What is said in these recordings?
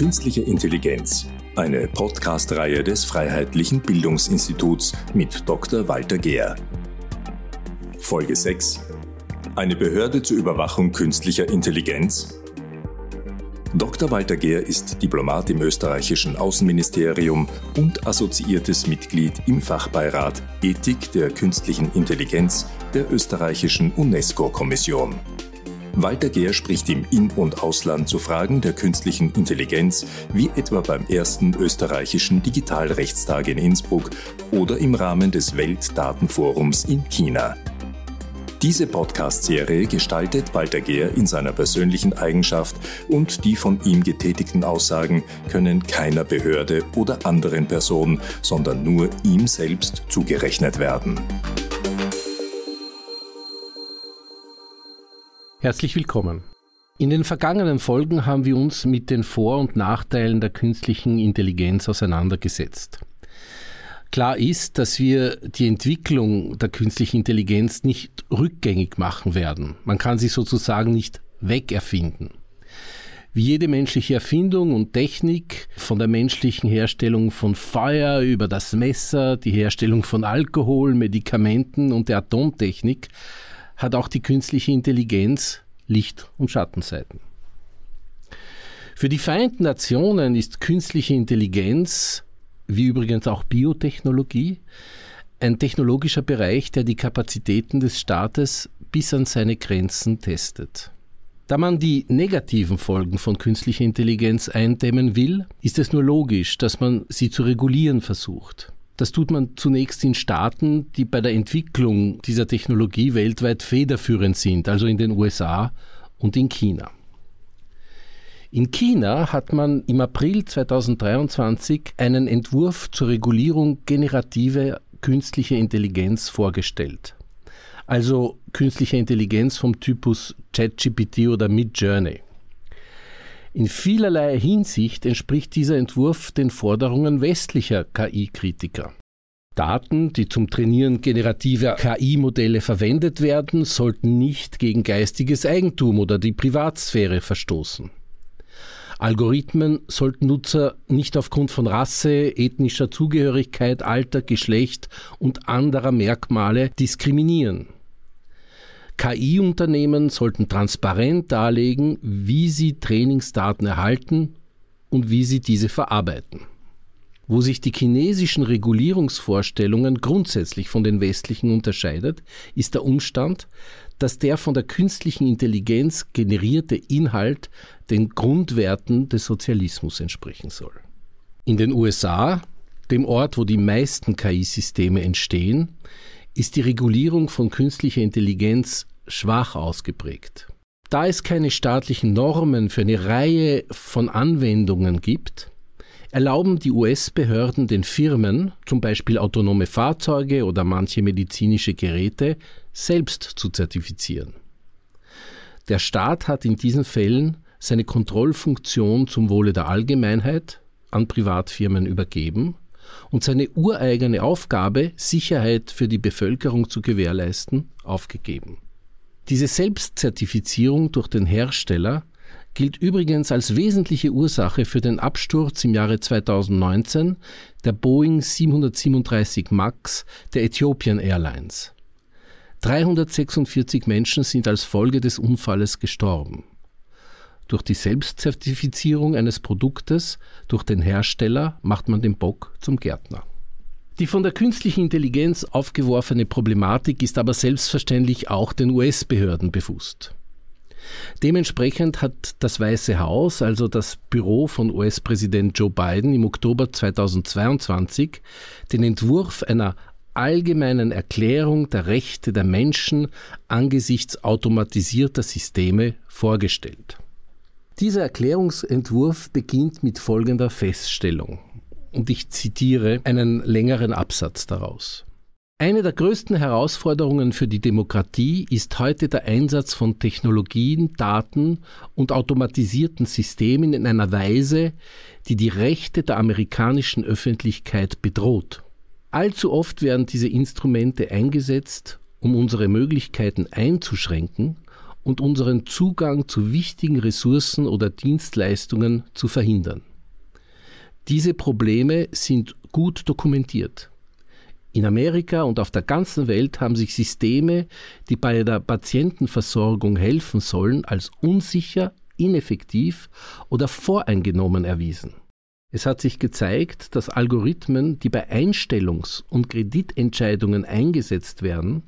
Künstliche Intelligenz, eine Podcast-Reihe des Freiheitlichen Bildungsinstituts mit Dr. Walter Gehr. Folge 6. Eine Behörde zur Überwachung künstlicher Intelligenz? Dr. Walter Gehr ist Diplomat im österreichischen Außenministerium und assoziiertes Mitglied im Fachbeirat Ethik der künstlichen Intelligenz der österreichischen UNESCO-Kommission. Walter Gehr spricht im In- und Ausland zu Fragen der künstlichen Intelligenz, wie etwa beim ersten österreichischen Digitalrechtstag in Innsbruck oder im Rahmen des Weltdatenforums in China. Diese Podcast-Serie gestaltet Walter Gehr in seiner persönlichen Eigenschaft und die von ihm getätigten Aussagen können keiner Behörde oder anderen Person, sondern nur ihm selbst zugerechnet werden. Herzlich willkommen. In den vergangenen Folgen haben wir uns mit den Vor- und Nachteilen der künstlichen Intelligenz auseinandergesetzt. Klar ist, dass wir die Entwicklung der künstlichen Intelligenz nicht rückgängig machen werden. Man kann sie sozusagen nicht wegerfinden. Wie jede menschliche Erfindung und Technik, von der menschlichen Herstellung von Feuer über das Messer, die Herstellung von Alkohol, Medikamenten und der Atomtechnik, hat auch die künstliche Intelligenz Licht- und Schattenseiten. Für die Vereinten Nationen ist künstliche Intelligenz, wie übrigens auch Biotechnologie, ein technologischer Bereich, der die Kapazitäten des Staates bis an seine Grenzen testet. Da man die negativen Folgen von künstlicher Intelligenz eindämmen will, ist es nur logisch, dass man sie zu regulieren versucht. Das tut man zunächst in Staaten, die bei der Entwicklung dieser Technologie weltweit federführend sind, also in den USA und in China. In China hat man im April 2023 einen Entwurf zur Regulierung generativer künstlicher Intelligenz vorgestellt. Also künstliche Intelligenz vom Typus ChatGPT oder Midjourney. In vielerlei Hinsicht entspricht dieser Entwurf den Forderungen westlicher KI-Kritiker. Daten, die zum Trainieren generativer KI-Modelle verwendet werden, sollten nicht gegen geistiges Eigentum oder die Privatsphäre verstoßen. Algorithmen sollten Nutzer nicht aufgrund von Rasse, ethnischer Zugehörigkeit, Alter, Geschlecht und anderer Merkmale diskriminieren. KI-Unternehmen sollten transparent darlegen, wie sie Trainingsdaten erhalten und wie sie diese verarbeiten. Wo sich die chinesischen Regulierungsvorstellungen grundsätzlich von den westlichen unterscheidet, ist der Umstand, dass der von der künstlichen Intelligenz generierte Inhalt den Grundwerten des Sozialismus entsprechen soll. In den USA, dem Ort, wo die meisten KI-Systeme entstehen, ist die Regulierung von künstlicher Intelligenz schwach ausgeprägt. Da es keine staatlichen Normen für eine Reihe von Anwendungen gibt, erlauben die US-Behörden den Firmen, zum Beispiel autonome Fahrzeuge oder manche medizinische Geräte, selbst zu zertifizieren. Der Staat hat in diesen Fällen seine Kontrollfunktion zum Wohle der Allgemeinheit an Privatfirmen übergeben und seine ureigene Aufgabe, Sicherheit für die Bevölkerung zu gewährleisten, aufgegeben. Diese Selbstzertifizierung durch den Hersteller gilt übrigens als wesentliche Ursache für den Absturz im Jahre 2019 der Boeing 737 MAX der Ethiopian Airlines. 346 Menschen sind als Folge des Unfalles gestorben. Durch die Selbstzertifizierung eines Produktes durch den Hersteller macht man den Bock zum Gärtner. Die von der künstlichen Intelligenz aufgeworfene Problematik ist aber selbstverständlich auch den US-Behörden bewusst. Dementsprechend hat das Weiße Haus, also das Büro von US-Präsident Joe Biden im Oktober 2022, den Entwurf einer allgemeinen Erklärung der Rechte der Menschen angesichts automatisierter Systeme vorgestellt. Dieser Erklärungsentwurf beginnt mit folgender Feststellung und ich zitiere einen längeren Absatz daraus. Eine der größten Herausforderungen für die Demokratie ist heute der Einsatz von Technologien, Daten und automatisierten Systemen in einer Weise, die die Rechte der amerikanischen Öffentlichkeit bedroht. Allzu oft werden diese Instrumente eingesetzt, um unsere Möglichkeiten einzuschränken und unseren Zugang zu wichtigen Ressourcen oder Dienstleistungen zu verhindern. Diese Probleme sind gut dokumentiert. In Amerika und auf der ganzen Welt haben sich Systeme, die bei der Patientenversorgung helfen sollen, als unsicher, ineffektiv oder voreingenommen erwiesen. Es hat sich gezeigt, dass Algorithmen, die bei Einstellungs- und Kreditentscheidungen eingesetzt werden,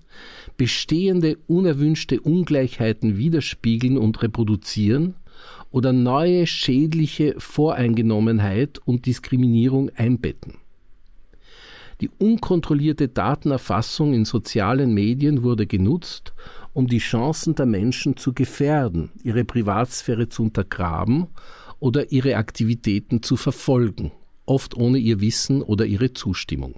bestehende unerwünschte Ungleichheiten widerspiegeln und reproduzieren oder neue schädliche Voreingenommenheit und Diskriminierung einbetten. Die unkontrollierte Datenerfassung in sozialen Medien wurde genutzt, um die Chancen der Menschen zu gefährden, ihre Privatsphäre zu untergraben oder ihre Aktivitäten zu verfolgen, oft ohne ihr Wissen oder ihre Zustimmung.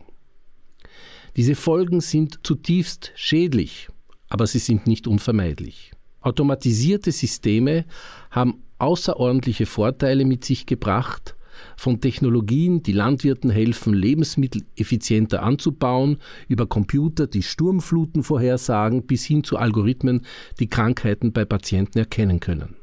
Diese Folgen sind zutiefst schädlich, aber sie sind nicht unvermeidlich. Automatisierte Systeme haben außerordentliche Vorteile mit sich gebracht, von Technologien, die Landwirten helfen, Lebensmittel effizienter anzubauen, über Computer, die Sturmfluten vorhersagen, bis hin zu Algorithmen, die Krankheiten bei Patienten erkennen können.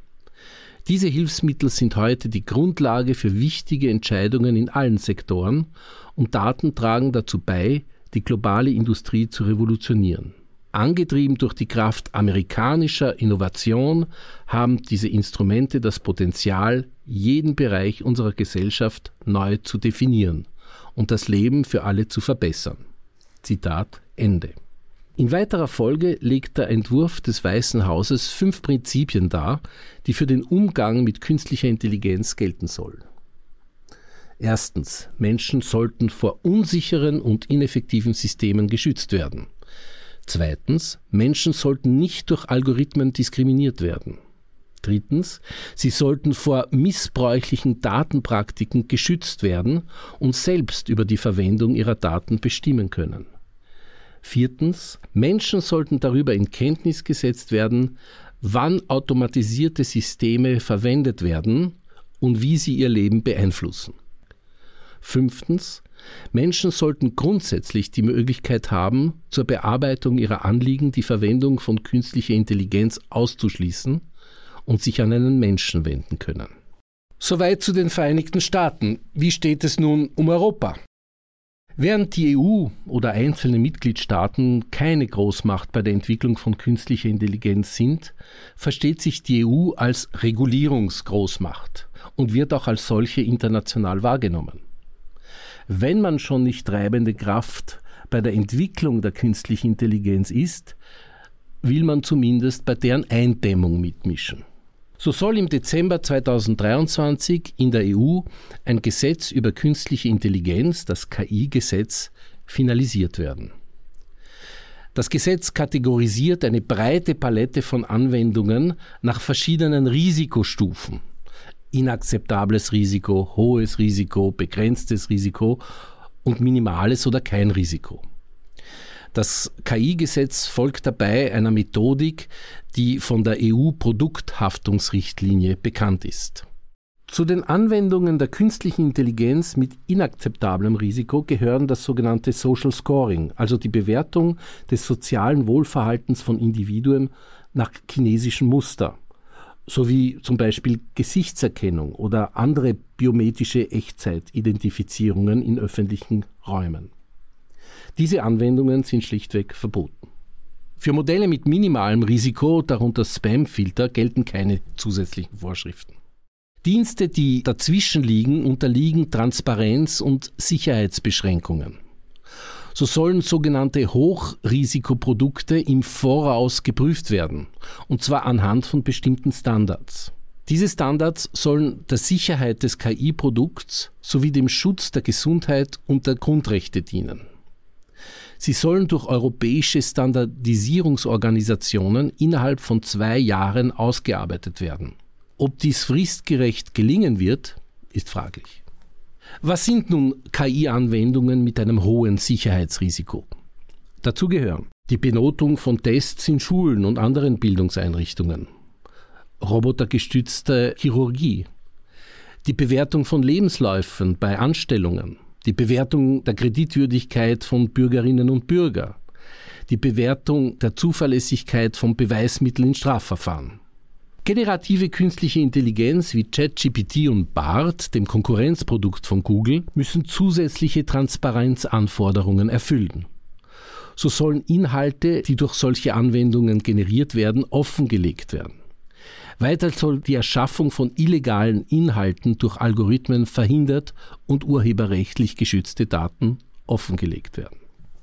Diese Hilfsmittel sind heute die Grundlage für wichtige Entscheidungen in allen Sektoren und Daten tragen dazu bei, die globale Industrie zu revolutionieren. Angetrieben durch die Kraft amerikanischer Innovation haben diese Instrumente das Potenzial, jeden Bereich unserer Gesellschaft neu zu definieren und das Leben für alle zu verbessern. Zitat Ende. In weiterer Folge legt der Entwurf des Weißen Hauses fünf Prinzipien dar, die für den Umgang mit künstlicher Intelligenz gelten sollen. Erstens, Menschen sollten vor unsicheren und ineffektiven Systemen geschützt werden. Zweitens, Menschen sollten nicht durch Algorithmen diskriminiert werden. Drittens, sie sollten vor missbräuchlichen Datenpraktiken geschützt werden und selbst über die Verwendung ihrer Daten bestimmen können. Viertens, Menschen sollten darüber in Kenntnis gesetzt werden, wann automatisierte Systeme verwendet werden und wie sie ihr Leben beeinflussen. Fünftens, Menschen sollten grundsätzlich die Möglichkeit haben, zur Bearbeitung ihrer Anliegen die Verwendung von künstlicher Intelligenz auszuschließen und sich an einen Menschen wenden können. Soweit zu den Vereinigten Staaten. Wie steht es nun um Europa? Während die EU oder einzelne Mitgliedstaaten keine Großmacht bei der Entwicklung von künstlicher Intelligenz sind, versteht sich die EU als Regulierungsgroßmacht und wird auch als solche international wahrgenommen wenn man schon nicht treibende Kraft bei der Entwicklung der künstlichen Intelligenz ist, will man zumindest bei deren Eindämmung mitmischen. So soll im Dezember 2023 in der EU ein Gesetz über künstliche Intelligenz, das KI-Gesetz, finalisiert werden. Das Gesetz kategorisiert eine breite Palette von Anwendungen nach verschiedenen Risikostufen inakzeptables Risiko, hohes Risiko, begrenztes Risiko und minimales oder kein Risiko. Das KI-Gesetz folgt dabei einer Methodik, die von der EU-Produkthaftungsrichtlinie bekannt ist. Zu den Anwendungen der künstlichen Intelligenz mit inakzeptablem Risiko gehören das sogenannte Social Scoring, also die Bewertung des sozialen Wohlverhaltens von Individuen nach chinesischen Muster sowie zum Beispiel Gesichtserkennung oder andere biometrische Echtzeitidentifizierungen in öffentlichen Räumen. Diese Anwendungen sind schlichtweg verboten. Für Modelle mit minimalem Risiko, darunter Spamfilter, gelten keine zusätzlichen Vorschriften. Dienste, die dazwischen liegen, unterliegen Transparenz- und Sicherheitsbeschränkungen. So sollen sogenannte Hochrisikoprodukte im Voraus geprüft werden, und zwar anhand von bestimmten Standards. Diese Standards sollen der Sicherheit des KI-Produkts sowie dem Schutz der Gesundheit und der Grundrechte dienen. Sie sollen durch europäische Standardisierungsorganisationen innerhalb von zwei Jahren ausgearbeitet werden. Ob dies fristgerecht gelingen wird, ist fraglich. Was sind nun KI-Anwendungen mit einem hohen Sicherheitsrisiko? Dazu gehören die Benotung von Tests in Schulen und anderen Bildungseinrichtungen, robotergestützte Chirurgie, die Bewertung von Lebensläufen bei Anstellungen, die Bewertung der Kreditwürdigkeit von Bürgerinnen und Bürgern, die Bewertung der Zuverlässigkeit von Beweismitteln in Strafverfahren. Generative künstliche Intelligenz wie ChatGPT und BART, dem Konkurrenzprodukt von Google, müssen zusätzliche Transparenzanforderungen erfüllen. So sollen Inhalte, die durch solche Anwendungen generiert werden, offengelegt werden. Weiter soll die Erschaffung von illegalen Inhalten durch Algorithmen verhindert und urheberrechtlich geschützte Daten offengelegt werden.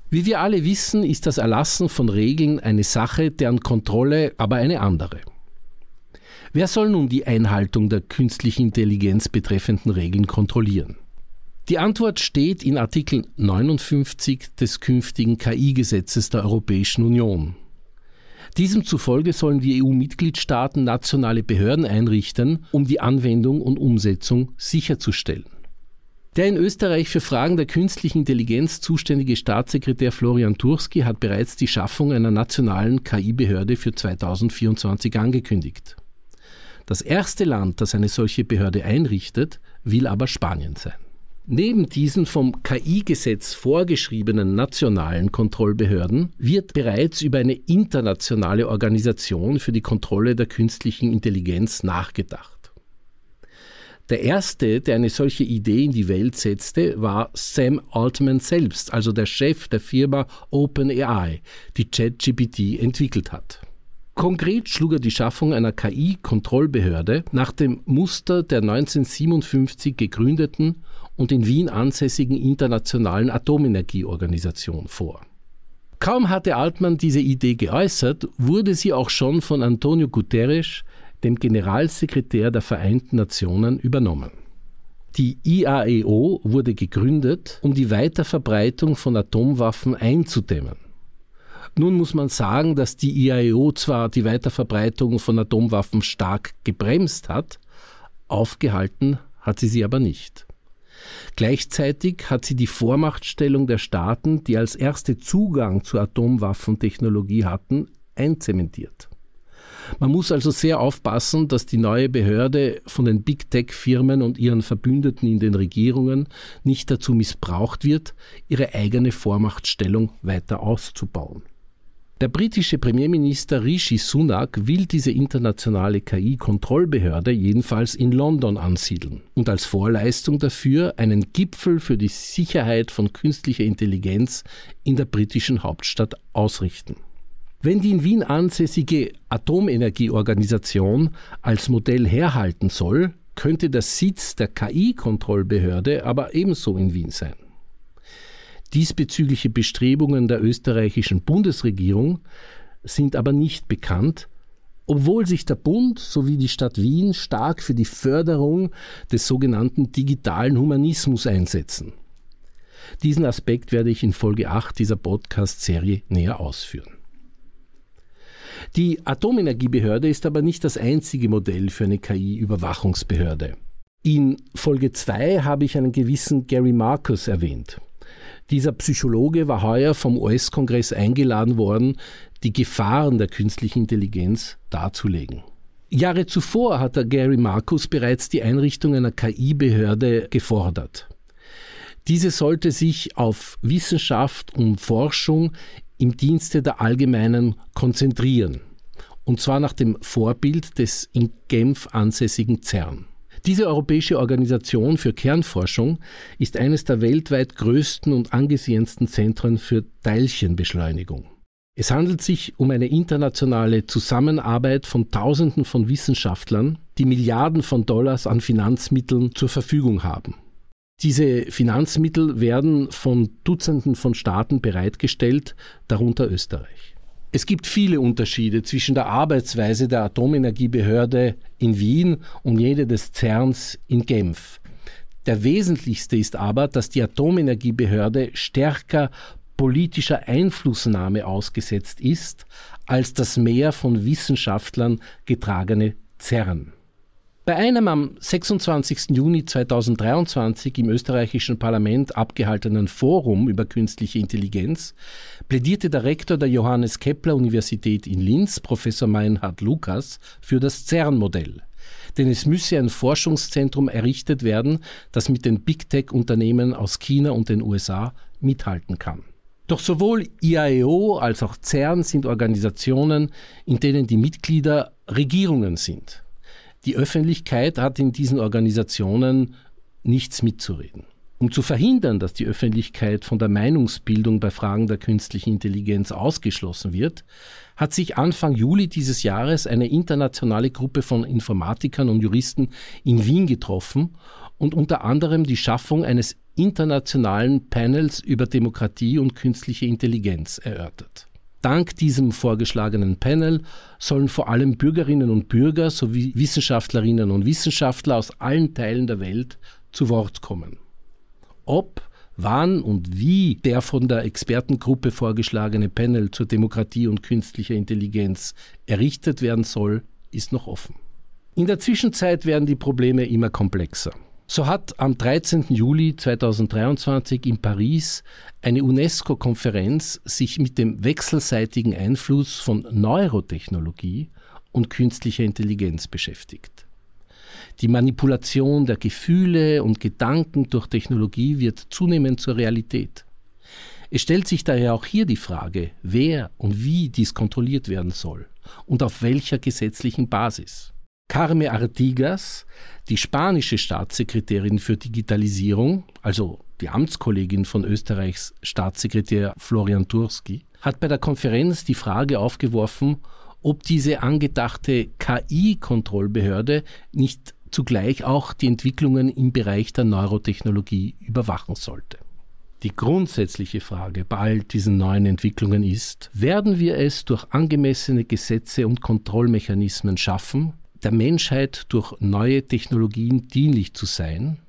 Wie wir alle wissen, ist das Erlassen von Regeln eine Sache, deren Kontrolle aber eine andere. Wer soll nun die Einhaltung der künstlichen Intelligenz betreffenden Regeln kontrollieren? Die Antwort steht in Artikel 59 des künftigen KI-Gesetzes der Europäischen Union. Diesem zufolge sollen die EU-Mitgliedstaaten nationale Behörden einrichten, um die Anwendung und Umsetzung sicherzustellen. Der in Österreich für Fragen der künstlichen Intelligenz zuständige Staatssekretär Florian Turski hat bereits die Schaffung einer nationalen KI-Behörde für 2024 angekündigt. Das erste Land, das eine solche Behörde einrichtet, will aber Spanien sein. Neben diesen vom KI-Gesetz vorgeschriebenen nationalen Kontrollbehörden wird bereits über eine internationale Organisation für die Kontrolle der künstlichen Intelligenz nachgedacht. Der erste, der eine solche Idee in die Welt setzte, war Sam Altman selbst, also der Chef der Firma OpenAI, die ChatGPT entwickelt hat. Konkret schlug er die Schaffung einer KI-Kontrollbehörde nach dem Muster der 1957 gegründeten und in Wien ansässigen Internationalen Atomenergieorganisation vor. Kaum hatte Altmann diese Idee geäußert, wurde sie auch schon von Antonio Guterres, dem Generalsekretär der Vereinten Nationen, übernommen. Die IAEO wurde gegründet, um die Weiterverbreitung von Atomwaffen einzudämmen. Nun muss man sagen, dass die IAEO zwar die Weiterverbreitung von Atomwaffen stark gebremst hat, aufgehalten hat sie sie aber nicht. Gleichzeitig hat sie die Vormachtstellung der Staaten, die als erste Zugang zur Atomwaffentechnologie hatten, einzementiert. Man muss also sehr aufpassen, dass die neue Behörde von den Big Tech-Firmen und ihren Verbündeten in den Regierungen nicht dazu missbraucht wird, ihre eigene Vormachtstellung weiter auszubauen. Der britische Premierminister Rishi Sunak will diese internationale KI-Kontrollbehörde jedenfalls in London ansiedeln und als Vorleistung dafür einen Gipfel für die Sicherheit von künstlicher Intelligenz in der britischen Hauptstadt ausrichten. Wenn die in Wien ansässige Atomenergieorganisation als Modell herhalten soll, könnte der Sitz der KI-Kontrollbehörde aber ebenso in Wien sein. Diesbezügliche Bestrebungen der österreichischen Bundesregierung sind aber nicht bekannt, obwohl sich der Bund sowie die Stadt Wien stark für die Förderung des sogenannten digitalen Humanismus einsetzen. Diesen Aspekt werde ich in Folge 8 dieser Podcast-Serie näher ausführen. Die Atomenergiebehörde ist aber nicht das einzige Modell für eine KI-Überwachungsbehörde. In Folge 2 habe ich einen gewissen Gary Marcus erwähnt. Dieser Psychologe war heuer vom US-Kongress eingeladen worden, die Gefahren der künstlichen Intelligenz darzulegen. Jahre zuvor hat der Gary Marcus bereits die Einrichtung einer KI-Behörde gefordert. Diese sollte sich auf Wissenschaft und Forschung im Dienste der Allgemeinen konzentrieren, und zwar nach dem Vorbild des in Genf ansässigen CERN. Diese europäische Organisation für Kernforschung ist eines der weltweit größten und angesehensten Zentren für Teilchenbeschleunigung. Es handelt sich um eine internationale Zusammenarbeit von Tausenden von Wissenschaftlern, die Milliarden von Dollars an Finanzmitteln zur Verfügung haben. Diese Finanzmittel werden von Dutzenden von Staaten bereitgestellt, darunter Österreich. Es gibt viele Unterschiede zwischen der Arbeitsweise der Atomenergiebehörde in Wien und jene des CERNs in Genf. Der wesentlichste ist aber, dass die Atomenergiebehörde stärker politischer Einflussnahme ausgesetzt ist als das mehr von Wissenschaftlern getragene CERN. Bei einem am 26. Juni 2023 im österreichischen Parlament abgehaltenen Forum über künstliche Intelligenz plädierte der Rektor der Johannes Kepler Universität in Linz, Professor Meinhard Lukas, für das CERN-Modell. Denn es müsse ein Forschungszentrum errichtet werden, das mit den Big Tech-Unternehmen aus China und den USA mithalten kann. Doch sowohl IAEO als auch CERN sind Organisationen, in denen die Mitglieder Regierungen sind. Die Öffentlichkeit hat in diesen Organisationen nichts mitzureden. Um zu verhindern, dass die Öffentlichkeit von der Meinungsbildung bei Fragen der künstlichen Intelligenz ausgeschlossen wird, hat sich Anfang Juli dieses Jahres eine internationale Gruppe von Informatikern und Juristen in Wien getroffen und unter anderem die Schaffung eines internationalen Panels über Demokratie und künstliche Intelligenz erörtert. Dank diesem vorgeschlagenen Panel sollen vor allem Bürgerinnen und Bürger sowie Wissenschaftlerinnen und Wissenschaftler aus allen Teilen der Welt zu Wort kommen ob, wann und wie der von der Expertengruppe vorgeschlagene Panel zur Demokratie und künstlicher Intelligenz errichtet werden soll, ist noch offen. In der Zwischenzeit werden die Probleme immer komplexer. So hat am 13. Juli 2023 in Paris eine UNESCO-Konferenz sich mit dem wechselseitigen Einfluss von Neurotechnologie und künstlicher Intelligenz beschäftigt. Die Manipulation der Gefühle und Gedanken durch Technologie wird zunehmend zur Realität. Es stellt sich daher auch hier die Frage, wer und wie dies kontrolliert werden soll und auf welcher gesetzlichen Basis. Carme Artigas, die spanische Staatssekretärin für Digitalisierung, also die Amtskollegin von Österreichs Staatssekretär Florian Turski, hat bei der Konferenz die Frage aufgeworfen, ob diese angedachte KI-Kontrollbehörde nicht zugleich auch die Entwicklungen im Bereich der Neurotechnologie überwachen sollte. Die grundsätzliche Frage bei all diesen neuen Entwicklungen ist, werden wir es durch angemessene Gesetze und Kontrollmechanismen schaffen, der Menschheit durch neue Technologien dienlich zu sein,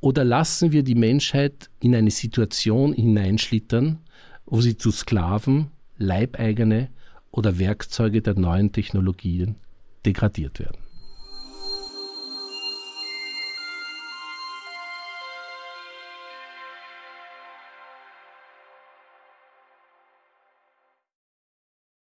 oder lassen wir die Menschheit in eine Situation hineinschlittern, wo sie zu Sklaven, Leibeigene oder Werkzeuge der neuen Technologien degradiert werden?